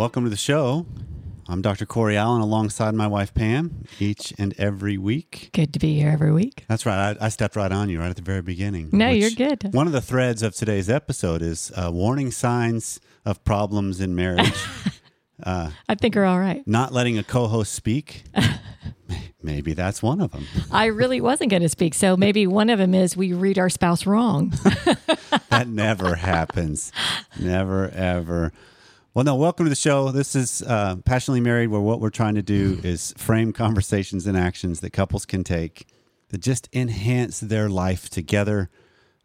welcome to the show. I'm Dr. Corey Allen alongside my wife Pam each and every week. Good to be here every week. That's right. I, I stepped right on you right at the very beginning. No, you're good. One of the threads of today's episode is uh, warning signs of problems in marriage, I think we're all right. not letting a co host speak. Maybe that's one of them. I really wasn't going to speak. So maybe one of them is we read our spouse wrong. that never happens. Never, ever. Well, no, welcome to the show. This is uh, Passionately Married, where what we're trying to do is frame conversations and actions that couples can take that just enhance their life together,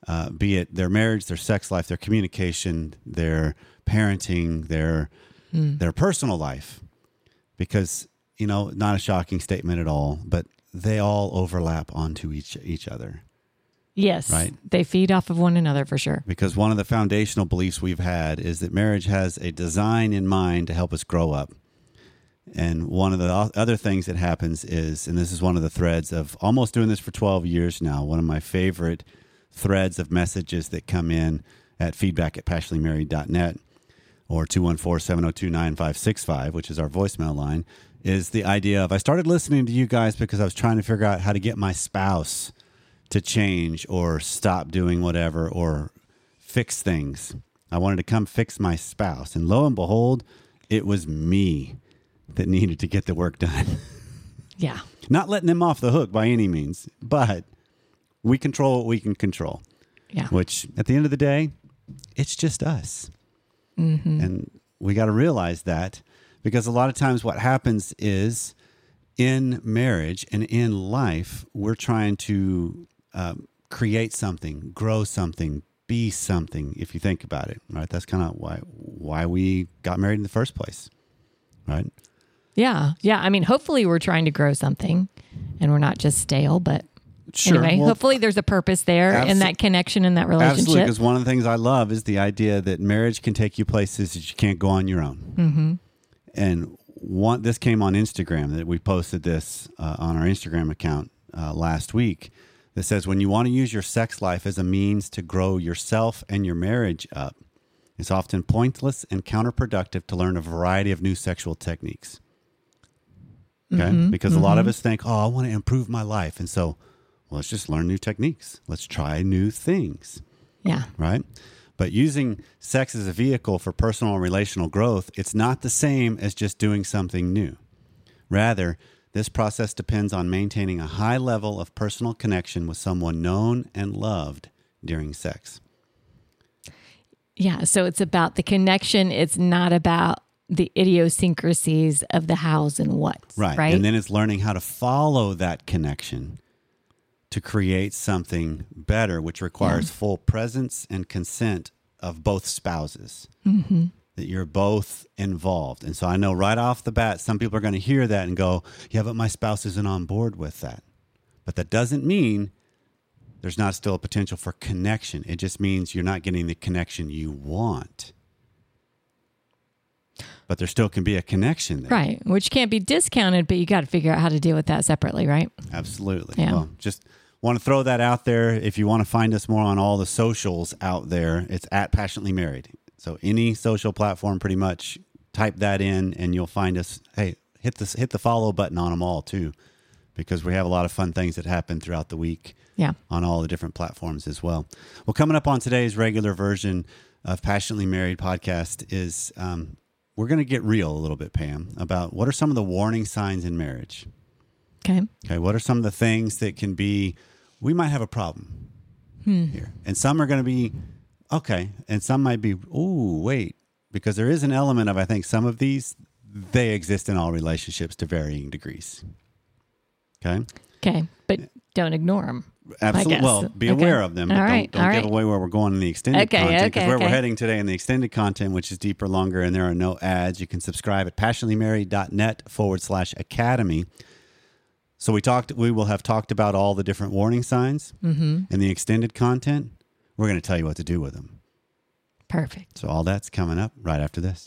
uh, be it their marriage, their sex life, their communication, their parenting, their their personal life. Because, you know, not a shocking statement at all, but they all overlap onto each each other. Yes. Right. They feed off of one another for sure. because one of the foundational beliefs we've had is that marriage has a design in mind to help us grow up. And one of the other things that happens is, and this is one of the threads of almost doing this for 12 years now, one of my favorite threads of messages that come in at feedback at passionatelymarried.net or 214-702-9565, which is our voicemail line, is the idea of I started listening to you guys because I was trying to figure out how to get my spouse to change or stop doing whatever or fix things. I wanted to come fix my spouse. And lo and behold, it was me that needed to get the work done. Yeah. Not letting them off the hook by any means, but we control what we can control, Yeah. which at the end of the day, it's just us. Mm-hmm. And we got to realize that because a lot of times what happens is in marriage and in life, we're trying to um, create something, grow something, be something. If you think about it, right? That's kind of why why we got married in the first place, right? Yeah. Yeah. I mean, hopefully we're trying to grow something and we're not just stale, but anyway, Well, hopefully there's a purpose there in Abso- that connection and that relationship. Absolutely, relationship. because one of the things I love is the idea that marriage can take you places that you can't go on your own. Mm-hmm. And one, this came on Instagram that we posted this uh, on our Instagram account uh, last week. That says when you want to use your sex life as a means to grow yourself and your marriage up, it's often pointless and counterproductive to learn a variety of new sexual techniques. Okay, mm-hmm. because a lot of mm-hmm. us think, "Oh, I want to improve my life," and so, well, let's just learn new techniques. Let's try new things yeah. right? But using sex as a vehicle for personal and relational growth, it's not the same as just doing something new. Rather, this process depends on maintaining a high level of personal connection with someone known and loved during sex. Yeah. So it's about the connection. It's not about the idiosyncrasies of the hows and whats. Right. Right. And then it's learning how to follow that connection to create something better, which requires full presence and consent of both spouses. Mm-hmm. That you're both involved. And so I know right off the bat, some people are going to hear that and go, yeah, but my spouse isn't on board with that. But that doesn't mean there's not still a potential for connection. It just means you're not getting the connection you want. But there still can be a connection there. right. Which can't be discounted, but you got to figure out how to deal with that separately. Right. Absolutely. Yeah. Well, just want to throw that out there. If you want to find us more on all the socials out there, it's at Passionately Married. So any social platform, pretty much, type that in, and you'll find us. Hey, hit the hit the follow button on them all too, because we have a lot of fun things that happen throughout the week Yeah. on all the different platforms as well. Well, coming up on today's regular version of Passionately Married podcast is um, we're going to get real a little bit, Pam, about what are some of the warning signs in marriage. Okay. Okay, what are some of the things that can be? We might have a problem here, and some are going to be okay, and some might be. Oh, wait, because there is an element of I think some of these they exist in all relationships to varying degrees. Okay, Okay. But don't ignore them. absolutely. Well, be Okay. aware of them. But All right, Don't, don't all give right. away where we're going in the extended Okay, content because okay, where we're heading today in the extended content, which is deeper, longer, and there are no ads. You can subscribe at passionatelymarried.net forward slash academy. So we talked. We will have talked about all the different warning signs Mm-hmm. in the extended content. We're going to tell you what to do with them. Perfect. So all that's coming up right after this.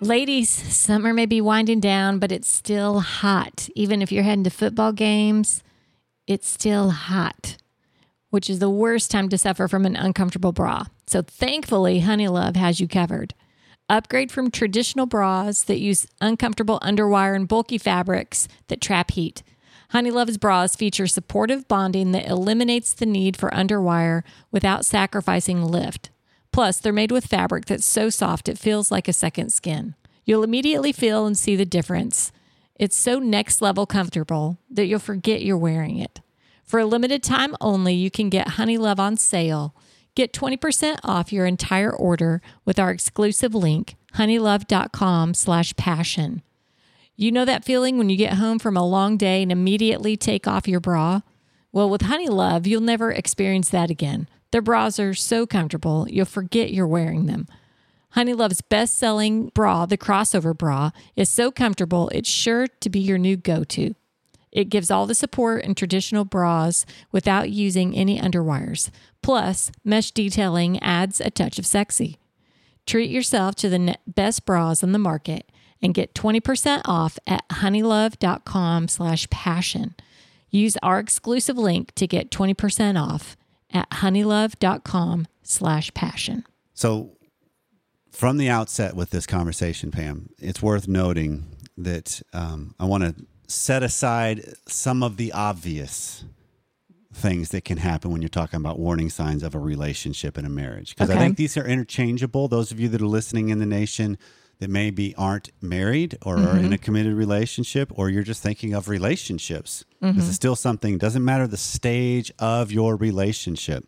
Ladies, summer may be winding down, but it's still hot. Even if you're heading to football games, it's still hot, which is the worst time to suffer from an uncomfortable bra. So thankfully, Honeylove has you covered. Upgrade from traditional bras that use uncomfortable underwire and bulky fabrics that trap heat. Honeylove's bras feature supportive bonding that eliminates the need for underwire without sacrificing lift. Plus, they're made with fabric that's so soft it feels like a second skin. You'll immediately feel and see the difference. It's so next level comfortable that you'll forget you're wearing it. For a limited time only, you can get Honeylove on sale. Get 20% off your entire order with our exclusive link, honeylove.com slash passion. You know that feeling when you get home from a long day and immediately take off your bra? Well, with Honeylove, you'll never experience that again. Their bras are so comfortable, you'll forget you're wearing them. Honeylove's best selling bra, the crossover bra, is so comfortable, it's sure to be your new go to. It gives all the support in traditional bras without using any underwires. Plus, mesh detailing adds a touch of sexy. Treat yourself to the best bras on the market and get 20% off at honeylove.com slash passion. Use our exclusive link to get 20% off at honeylove.com slash passion. So from the outset with this conversation, Pam, it's worth noting that um, I want to set aside some of the obvious things that can happen when you're talking about warning signs of a relationship in a marriage. Because Okay. I think these are interchangeable. Those of you that are listening in the nation that maybe aren't married or are in a mm-hmm. committed relationship, or you're just thinking of relationships. This is mm-hmm. still something, doesn't matter the stage of your relationship,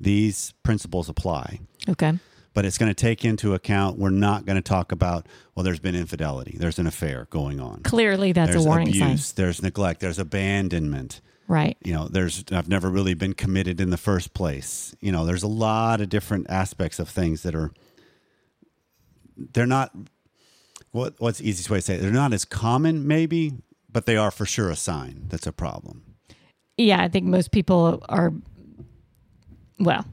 these principles apply Okay. but it's going to take into account we're not going to talk about well there's been infidelity there's an affair going on Clearly, that's there's a warning abuse sign. there's neglect there's abandonment Right. you know there's i've never really been committed in the first place you know there's a lot of different aspects of things that are they're not what what's the easiest way to say it? they're not as common maybe but they are for sure a sign that's a problem Yeah, I think most people are, well,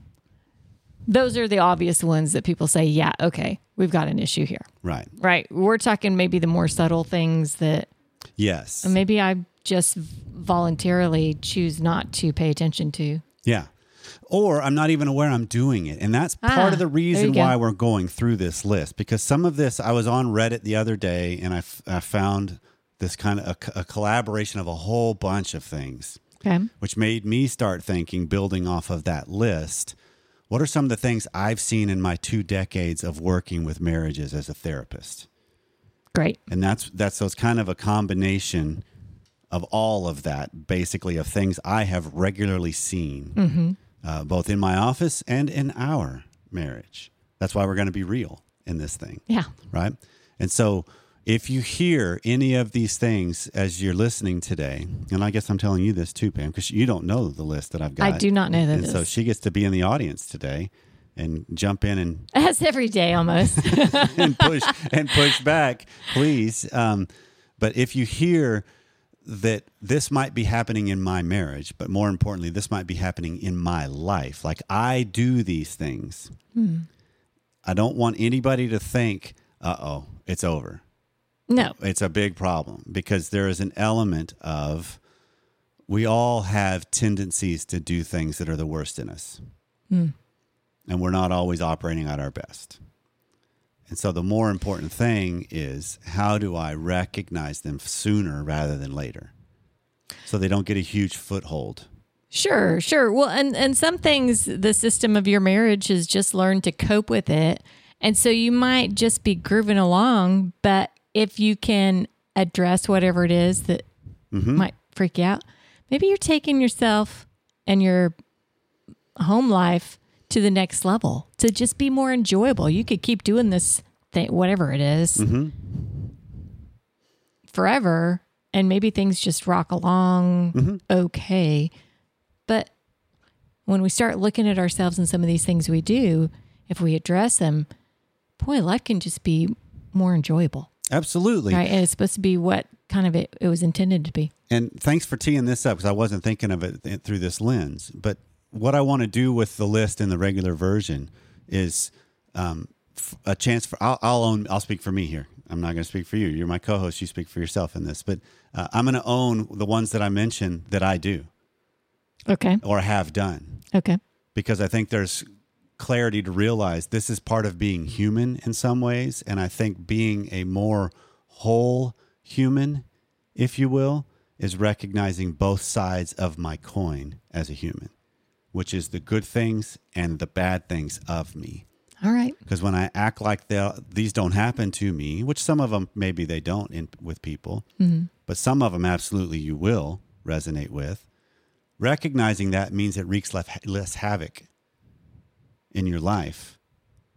those are the obvious ones that people say, yeah, okay, we've got an issue here. right Right. We're talking maybe the more subtle things that yes maybe I just voluntarily choose not to pay attention to. Yeah. Or I'm not even aware I'm doing it. And that's part Ah, of the reason go. why we're going through this list because some of this, I was on Reddit the other day and I, f- I found this kind of a, a collaboration of a whole bunch of things, Okay. which made me start thinking, building off of that list, what are some of the things I've seen in my two decades of working with marriages as a therapist? Great. and that's that's so it's kind of a combination of all of that basically of things i have regularly seen uh, both in my office and in our marriage that's why we're going to be real in this thing Yeah. right and so if you hear any of these things as you're listening today and i guess i'm telling you this too pam because you don't know the list that i've got I do not know that and so she gets to be in the audience today and jump in and That's every day almost. and push and push back, please. Um, but if you hear that this might be happening in my marriage, but more importantly, this might be happening in my life, like I do these things, I don't want anybody to think, "Uh oh, it's over." no. It's a big problem because there is an element of we all have tendencies to do things that are the worst in us. And we're not always operating at our best. And so the more important thing is how do I recognize them sooner rather than later? So they don't get a huge foothold. Sure, sure. Well, and and some things the system of your marriage has just learned to cope with it. And so you might just be grooving along, but if you can address whatever it is that mm-hmm. might freak you out, maybe you're taking yourself and your home life to the next level to just be more enjoyable. You could keep doing this thing, whatever it is, mm-hmm. forever, and maybe things just rock along mm-hmm. okay. But when we start looking at ourselves and some of these things we do, if we address them, boy, life can just be more enjoyable, Absolutely. right? And it's supposed to be what kind of it, it was intended to be. And thanks for teeing this up because I wasn't thinking of it th- through this lens. But what I want to do with the list in the regular version is um, f- a chance for I'll, I'll own. I'll speak for me here. I'm not going to speak for you. You're my co-host. You speak for yourself in this. But uh, I'm going to own the ones that I mentioned that I do Okay. or have done Okay. because I think there's clarity to realize this is part of being human in some ways. And I think being a more whole human, if you will, is recognizing both sides of my coin as a human, which is the good things and the bad things of me. All right. Because when I act like these don't happen to me, which some of them maybe they don't in, with people, mm-hmm. but some of them absolutely you will resonate with. Recognizing that means it wreaks less, less havoc in your life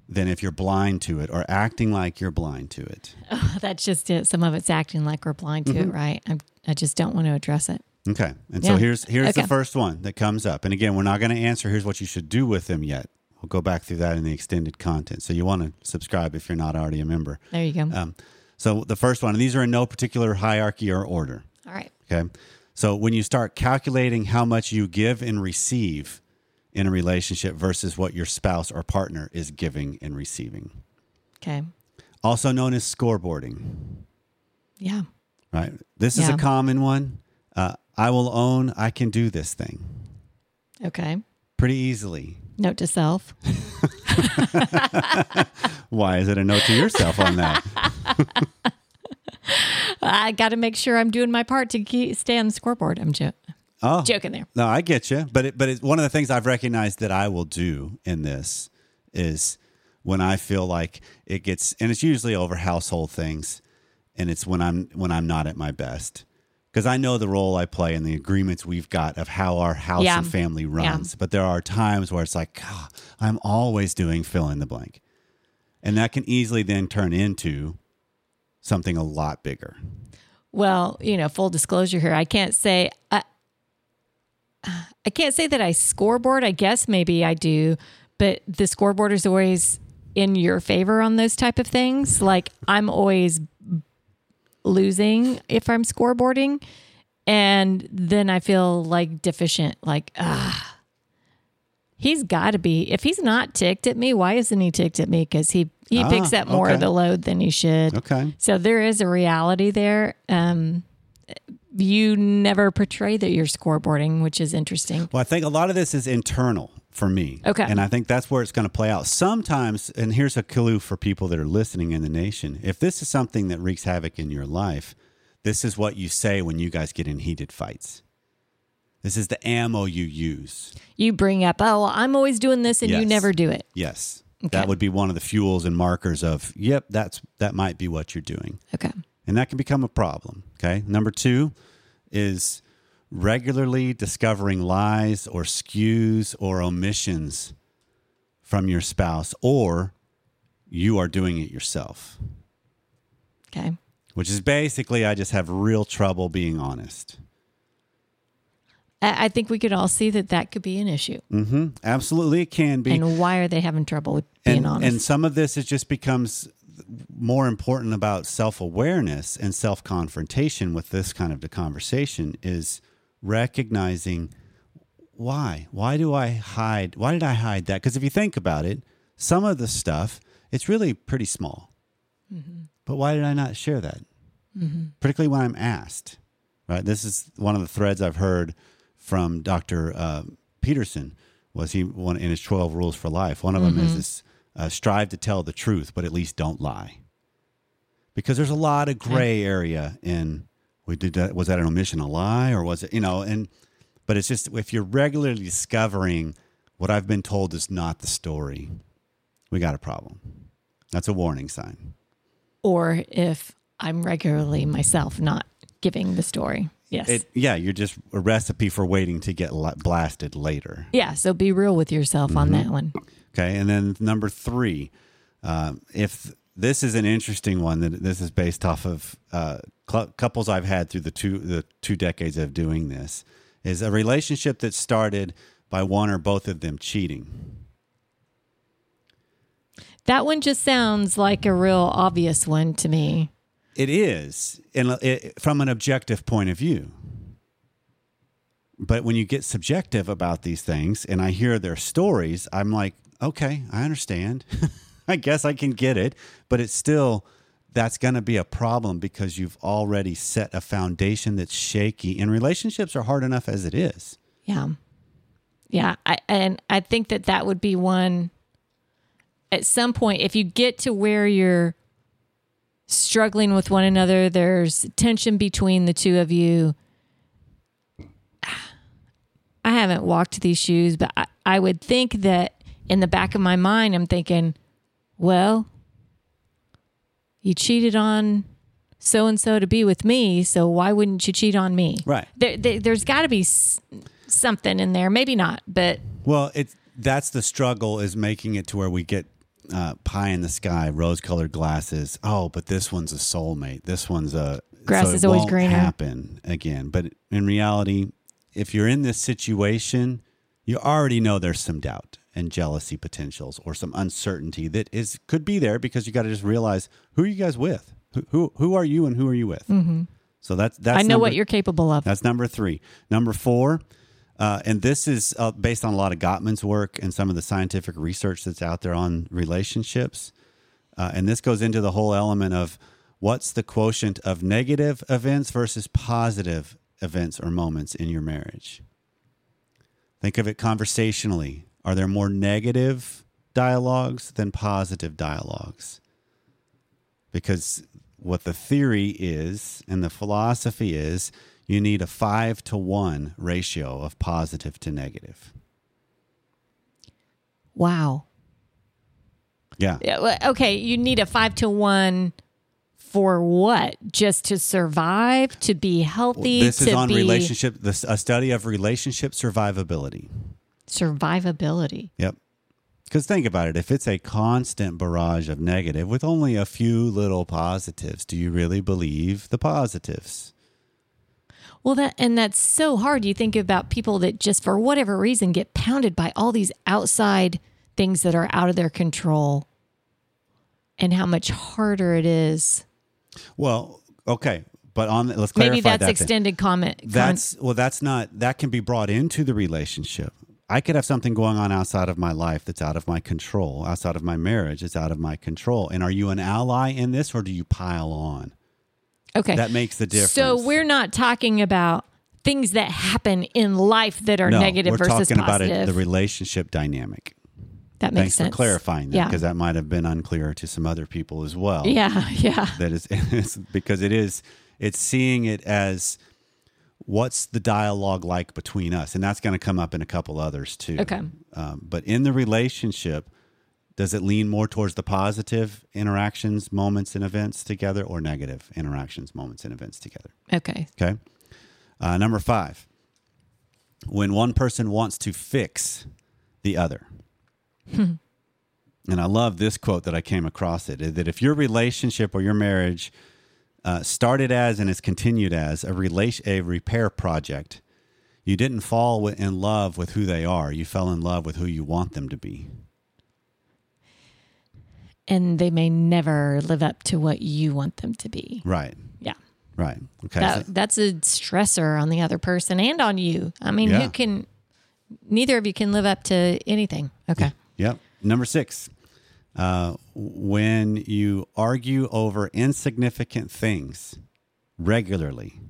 than if you're blind to it or acting like you're blind to it. That's just it. Some of it's acting like we're blind to it, mm-hmm. right? I'm, I just don't want to address it. Okay. And so here's here's Okay. the first one that comes up. And again, we're not going to answer here's what you should do with them yet. We'll go back through that in the extended content. So you want to subscribe if you're not already a member. There you go. Um, so the first one, and these are in no particular hierarchy or order. All right. Okay. So when you start calculating how much you give and receive in a relationship versus what your spouse or partner is giving and receiving, Okay. also known as scoreboarding, Yeah. right? This is a common one. Uh, I will own I can do this thing Okay. pretty easily. Note to self. Why is it a note to yourself on that? I got to make sure I'm doing my part to keep, stay on the scoreboard. I'm jo- Oh, joking there. No, I get you, but it, but it, one of the things I've recognized that I will do in this is when I feel like it gets, and it's usually over household things, and it's when I'm when I'm not at my best because I know the role I play and the agreements we've got of how our house Yeah. and family runs. But there are times where it's like "God, I'm always doing fill in the blank, and that can easily then turn into something a lot bigger. Well, you know, full disclosure here, I can't say I, I can't say that I scoreboard. I guess maybe I do, but the scoreboard is always in your favor on those type of things. Like I'm always losing if I'm scoreboarding, and then I feel like deficient. Like ah, he's got to be. If he's not ticked at me, why isn't he ticked at me? Because he he Ah, picks up more okay. of the load than he should. Okay. So there is a reality there. Um, you never portray that you're scoreboarding, which is interesting. Well, I think a lot of this is internal for me. Okay. And I think that's where it's going to play out. Sometimes, and here's a clue for people that are listening in the nation if this is something that wreaks havoc in your life, this is what you say when you guys get in heated fights. This is the ammo you use. You bring up, oh, well, I'm always doing this, and you never do it. Yes. Okay. That would be one of the fuels and markers of, yep, that's that might be what you're doing. Okay. and that can become a problem. Okay. Number two is regularly discovering lies or skews or omissions from your spouse, or you are doing it yourself, Okay. which is basically, I just have real trouble being honest. I, think we could all see that that could be an issue. hmm Absolutely, it can be. And why are they having trouble with being and, honest? and some of this it just becomes more important about self-awareness and self-confrontation with this kind of the conversation is recognizing why. Why do i hide? Why did i hide that? Because if you think about it some of the stuff it's really pretty small. But why did i not share that? Particularly when i'm asked right? This is one of the threads i've heard from dr uh, peterson was he one in his 12 rules for life. One of them is this uh, strive to tell the truth but at least don't lie. Because there's a lot of gray area in we did that was that an omission a lie or was it you know and but it's just if you're regularly discovering what i've been told is not the story we got a problem that's a warning sign or if I'm regularly myself not giving the story. Yes. it, yeah you're just a recipe for waiting to get blasted later yeah. So be real with yourself on Mm-hmm. that one. Okay, and then number three, um, if this is an interesting one, that this is based off of uh, cl- couples I've had through the two the two decades of doing this, is a relationship that started by one or both of them cheating. That one just sounds like a real obvious one to me. It is, it, from an objective point of view. But when you get subjective about these things and I hear their stories, I'm like, okay, I understand. I guess I can get it. But it's still, that's going to be a problem because you've already set a foundation that's shaky. And relationships are hard enough as it is. Yeah. Yeah. I, and I think that that would be one at some point, if you get to where you're struggling with one another, there's tension between the two of you. I haven't walked these shoes, but I, I would think that in the back of my mind, I'm thinking, well, you cheated on so and so to be with me, so why wouldn't you cheat on me? Right. There, there, there's got to be s- something in there. Maybe not, but Well, it's that's the struggle is making it to where we get uh, pie in the sky, rose-colored glasses. Oh, but this one's a soulmate. This one's a Grass it is always greener. Happen again, but in reality, if you're in this situation, you already know there's some doubt and jealousy potentials or some uncertainty that is could be there because you got to just realize who are you guys with, who who, who are you and who are you with. Mm-hmm. So that's that's I know number- what you're capable of. that's number three. Number four, uh, and this is uh, based on a lot of Gottman's work and some of the scientific research that's out there on relationships. Uh, and this goes into the whole element of what's the quotient of negative events versus positive events or moments in your marriage. Think of it conversationally. Are there more negative dialogues than positive dialogues? Because what the theory is and the philosophy is you need a five to one ratio of positive to negative. Wow. Yeah. Yeah, Okay, you need a five to one for what? Just to survive, to be healthy, This to is on be relationship, this, a study of relationship survivability. Survivability. Yep. Because think about it. If it's a constant barrage of negative with only a few little positives, do you really believe the positives? Well, that and that's so hard. You think about people that just for whatever reason get pounded by all these outside things that are out of their control, and how much harder it is. Well, okay. But on let's clarify Maybe that's that extended comment. That's well, that's not that can be brought into the relationship. I could have something going on outside of my life that's out of my control, outside of my marriage, it's out of my control. And are you an ally in this or do you pile on? okay. That makes the difference. So we're not talking about things that happen in life that are no, negative we're versus talking about it, the relationship dynamic. that makes sense. Thanks sense. for clarifying that Yeah. because that might have been unclear to some other people as well. Yeah, yeah. that is because it is it's seeing it as what's the dialogue like between us? And that's going to come up in a couple others too. Okay. um, but in the relationship does it lean more towards the positive interactions moments and events together or negative interactions moments and events together? Okay. okay. Uh, number five. When one person wants to fix the other. And i love this quote that i came across it that if your relationship or your marriage uh, started as and is continued as a relation a repair project you didn't fall in love with who they are you fell in love with who you want them to be And they may never live up to what you want them to be. right Yeah. right okay That, so- that's a stressor on the other person and on you. I mean, Yeah. who can, neither of you can live up to anything. Okay. Yep. Number six, uh, when you argue over insignificant things regularly,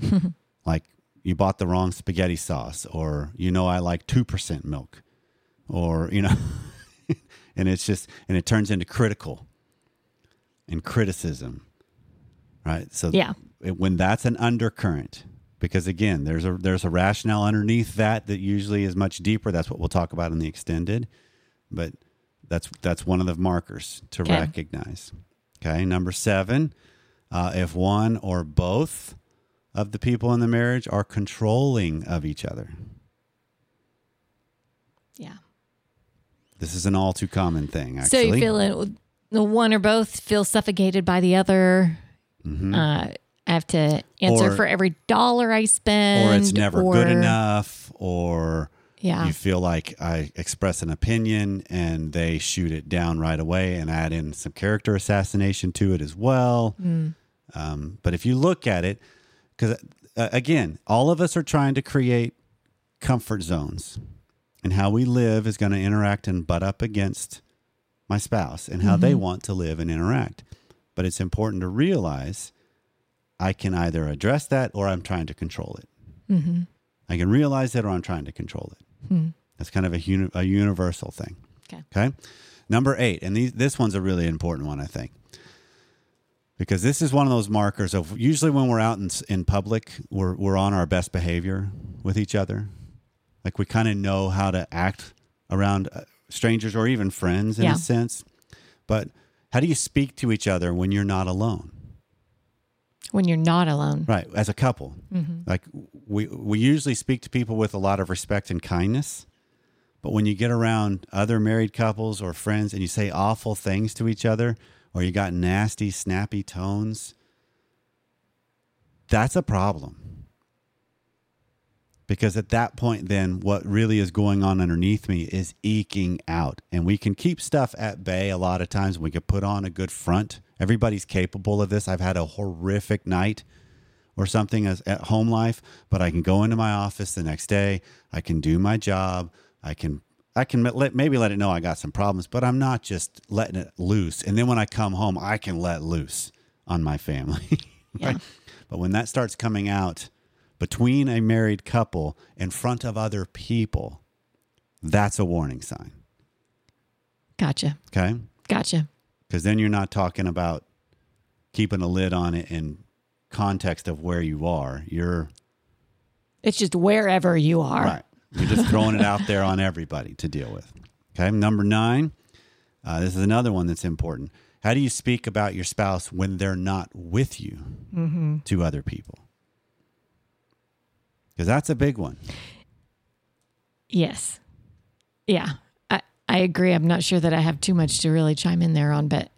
like you bought the wrong spaghetti sauce, or you know I like two percent milk, or you know, and it's just and it turns into critical and criticism, right? So Yeah. it- when that's an undercurrent because again there's a there's a rationale underneath that that usually is much deeper that's what we'll talk about in the extended but that's that's one of the markers to Okay. recognize okay number seven uh, if one or both of the people in the marriage are controlling of each other Yeah. this is an all too common thing So actually you feel it, the one or both feel suffocated by the other. Uh, I have to answer Mm-hmm. Or- for every dollar I spend. or it's never good enough or Yeah. you feel like I express an opinion and they shoot it down right away and add in some character assassination to it as well. Mm. Um, but if you look at it, because uh, again, all of us are trying to create comfort zones, and how we live is going to interact and butt up against my spouse and how they Mm-hmm. want to live and interact. But it's important to realize I can either address that or I'm trying to control it. Mm-hmm. I can realize it or I'm trying to control it. Hmm. That's kind of a, uni- a universal thing. Okay. Okay. Number eight, and these, this one's a really important one, I think, because this is one of those markers of usually when we're out in, in public, we're, we're on our best behavior with each other. Like we kind of know how to act around uh, strangers or even friends in Yeah. a sense. But how do you speak to each other when you're not alone? When you're not alone. Right, as a couple. Mm-hmm. Like we we usually speak to people with a lot of respect and kindness. But when you get around other married couples or friends and you say awful things to each other or you got nasty, snappy tones, that's a problem. Because at that point, then what really is going on underneath me is eking out. And we can keep stuff at bay a lot of times. We can put on a good front. Everybody's capable of this. I've had a horrific night or something as at home life, but I can go into my office the next day. I can do my job. I can I can let, maybe let it know I got some problems, but I'm not just letting it loose. And then when I come home, I can let loose on my family. Yeah. But when that starts coming out between a married couple in front of other people, that's a warning sign. Gotcha. Okay? Gotcha. Because then you're not talking about keeping a lid on it in context of where you are. You're It's just wherever you are. Right. You're just throwing it out there on everybody to deal with. Okay. Number nine. Uh, this is another one that's important. How do you speak about your spouse when they're not with you to other people? Because that's a big one. Yes. Yeah. I, agree. I'm not sure that I have too much to really chime in there on, but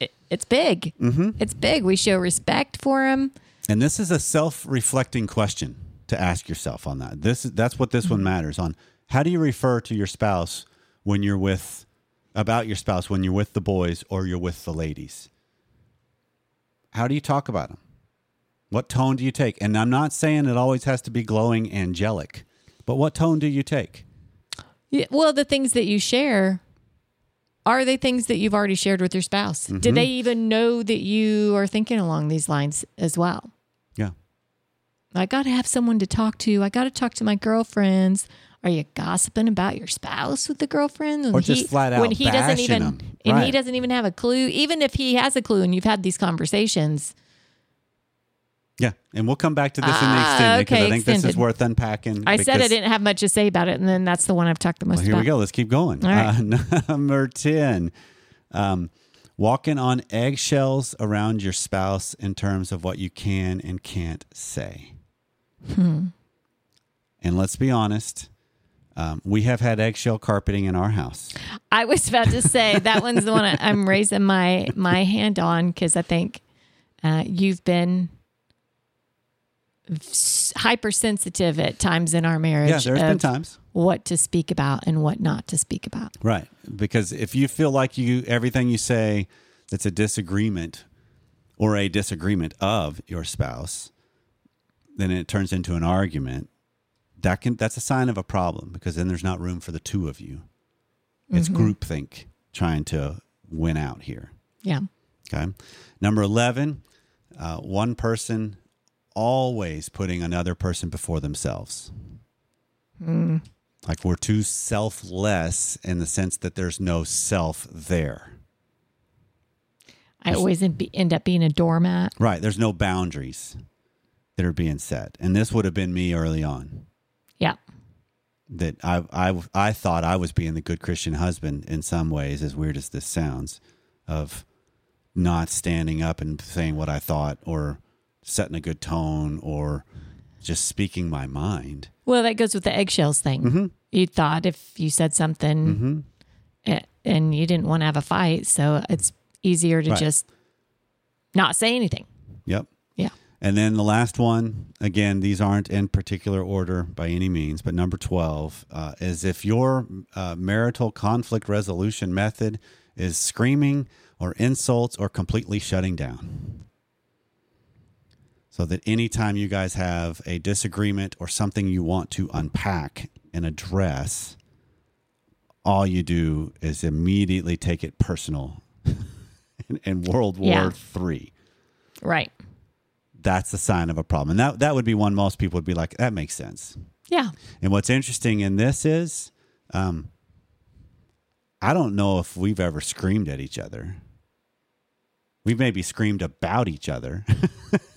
it, it's big. Mm-hmm. It's big. We show respect for him. And this is a self-reflecting question to ask yourself on that. This that's what this one matters on. How do you refer to your spouse when you're with about your spouse when you're with the boys or you're with the ladies? How do you talk about them? What tone do you take? And I'm not saying it always has to be glowing angelic, but what tone do you take? Yeah, well, the things that you share are they things that you've already shared with your spouse? Mm-hmm. Do they even know that you are thinking along these lines as well? Yeah. I got to have someone to talk to. I got to talk to my girlfriends. Are you gossiping about your spouse with the girlfriend? When Or just flat out when he doesn't even and he doesn't even have a clue. Even if he has a clue and you've had these conversations, Yeah. And we'll come back to this in the Ah, extended because okay, I think this is extended. worth unpacking. I said I didn't have much to say about it, and then that's the one I've talked the most Well, here about. we go. Let's keep going. Right. Uh, number 10, um, walking on eggshells around your spouse in terms of what you can and can't say. Hmm. And let's be honest, um, we have had eggshell carpeting in our house. I was about to say that one's the one I, I'm raising my my hand on because I think uh, you've been hypersensitive at times in our marriage. Yeah, there's been times. what to speak about and what not to speak about. Right. Because if you feel like you everything you say that's a disagreement or a disagreement of your spouse, then it turns into an argument. That can that's a sign of a problem because then there's not room for the two of you. It's groupthink trying to win out here. Yeah. Okay. Number 11, uh, one person always putting another person before themselves. Hmm. Like we're too selfless in the sense that there's no self there. I always end end up being a doormat. Right. There's no boundaries that are being set. And this would have been me early on. Yeah. That I, I, I thought I was being the good Christian husband in some ways, as weird as this sounds, of not standing up and saying what I thought or setting a good tone or just speaking my mind. Well, that goes with the eggshells thing. Mm-hmm. You thought if you said something a- and you didn't want to have a fight, so it's easier to Right. just not say anything. Yep. Yeah. And then the last one, again, these aren't in particular order by any means, but number 12 uh, is if your uh, marital conflict resolution method is screaming or insults or completely shutting down. So that anytime you guys have a disagreement or something you want to unpack and address, all you do is immediately take it personal in, in World War Yeah. Three Right. that's the sign of a problem. And that that would be one most people would be like, that makes sense. Yeah. And what's interesting in this is, um, I don't know if we've ever screamed at each other. We've maybe screamed about each other.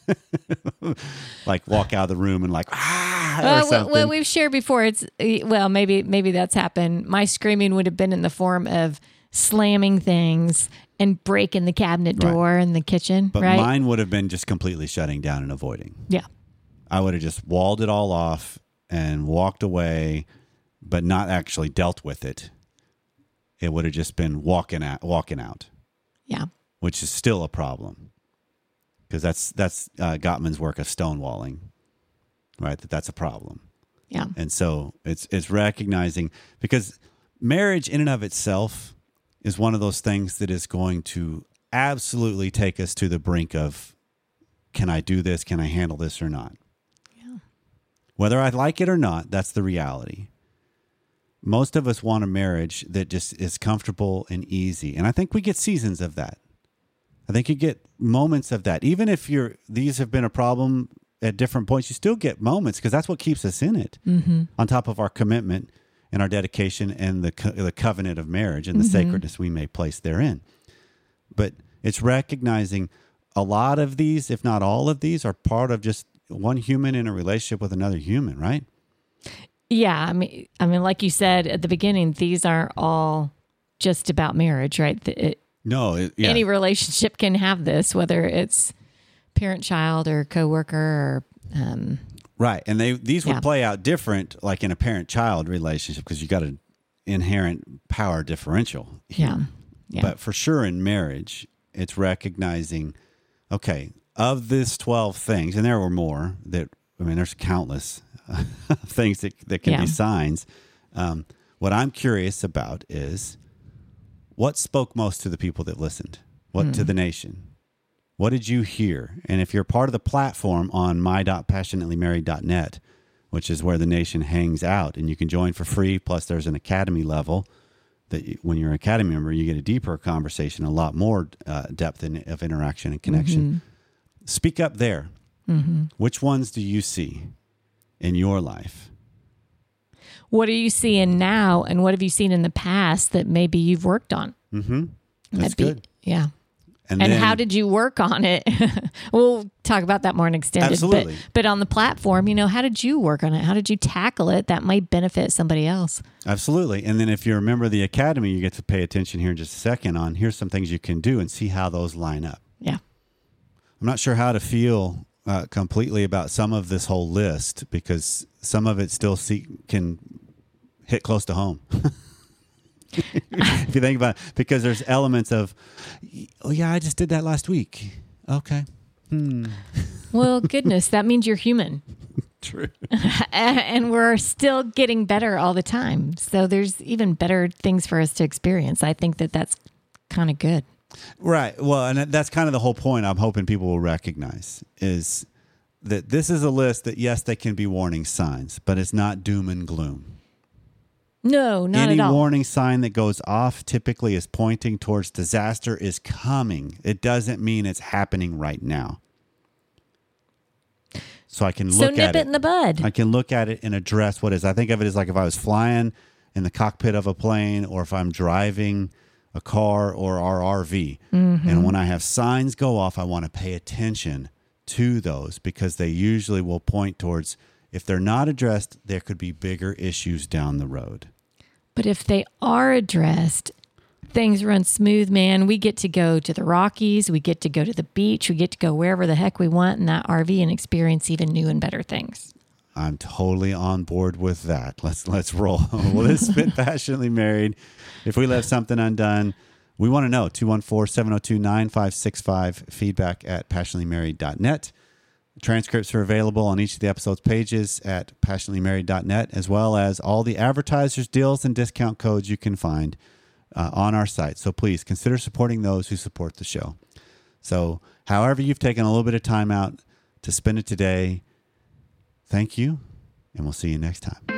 like walk out of the room and like ah or Well, well, well, we've shared before. It's well, maybe maybe that's happened. My screaming would have been in the form of slamming things and breaking the cabinet Right. door in the kitchen. but right? mine would have been just completely shutting down and avoiding. yeah. I would have just walled it all off and walked away, but not actually dealt with it. It would have just been walking out, walking out, Yeah. which is still a problem because that's that's uh, Gottman's work of stonewalling, right? That that's a problem, Yeah. and so it's it's recognizing because marriage in and of itself is one of those things that is going to absolutely take us to the brink of can I do this? Can I handle this or not? Yeah. Whether I like it or not, that's the reality. Most of us want a marriage that just is comfortable and easy. And I think we get seasons of that. I think you get moments of that. Even if you're these have been a problem at different points, you still get moments because that's what keeps us in it. Mm-hmm. On top of our commitment and our dedication and the co- the covenant of marriage and the sacredness we may place therein. But it's recognizing a lot of these, if not all of these, are part of just one human in a relationship with another human, right? Yeah, I mean, I mean, like you said at the beginning, these aren't all just about marriage, right? It- No, it, yeah. Any relationship can have this, whether it's parent-child or coworker or um, Right. And they these would Yeah. play out different like in a parent child relationship because you got an inherent power differential. yeah, yeah, But for sure in marriage, it's recognizing okay, of this 12 things and there were more that I mean there's countless things that that can Yeah. be signs. Um, what I'm curious about is what spoke most to the people that listened? What to hmm. the nation? What did you hear? And if you're part of the platform on my.passionatelymarried.net, which is where the nation hangs out, and you can join for free, plus there's an academy level that you, when you're an academy member, you get a deeper conversation, a lot more uh, depth in, of interaction and connection. Mm-hmm. Speak up there. Mm-hmm. Which ones do you see in your life? What are you seeing now, and what have you seen in the past that maybe you've worked on? Mm-hmm. That's be- good. Yeah. And, And then, how did you work on it? we'll talk about that more in extended. Absolutely. But, but on the platform, you know, how did you work on it? How did you tackle it? That might benefit somebody else. Absolutely. And then if you're a member of the academy, you get to pay attention here in just a second on here's some things you can do and see how those line up. Yeah. I'm not sure how to feel uh, completely about some of this whole list because some of it still see, can hit close to home. if you think about it, because there's elements of, oh yeah, I just did that last week. Okay, hmm. Well, goodness, that means you're human. true. and we're still getting better all the time. So there's even better things for us to experience. I think that that's kind of good. Right. Well, and that's kind of the whole point. I'm hoping people will recognize is that this is a list that yes, they can be warning signs, but it's not doom and gloom. No, not Any at all. warning sign that goes off typically is pointing towards disaster is coming. It doesn't mean it's happening right now. So I can so look nip at it it. in the bud. I can look at it and address what is. I think of it as like if I was flying in the cockpit of a plane or if I'm driving a car or our RV. Mm-hmm. And when I have signs go off, I want to pay attention to those because they usually will point towards if they're not addressed, there could be bigger issues down the road. But if they are addressed, things run smooth, man. We get to go to the Rockies. We get to go to the beach. We get to go wherever the heck we want in that RV and experience even new and better things. I'm totally on board with that. Let's let's roll. well, this been passionately married. If we left something undone, we want to know 214-702-9565 feedback at passionatelymarried.net. Transcripts are available on each of the episode's pages at passionatelymarried.net, as well as all the advertisers, deals, and discount codes you can find uh, on our site. So please consider supporting those who support the show. So, however, you've taken a little bit of time out to spend it today, thank you, and we'll see you next time.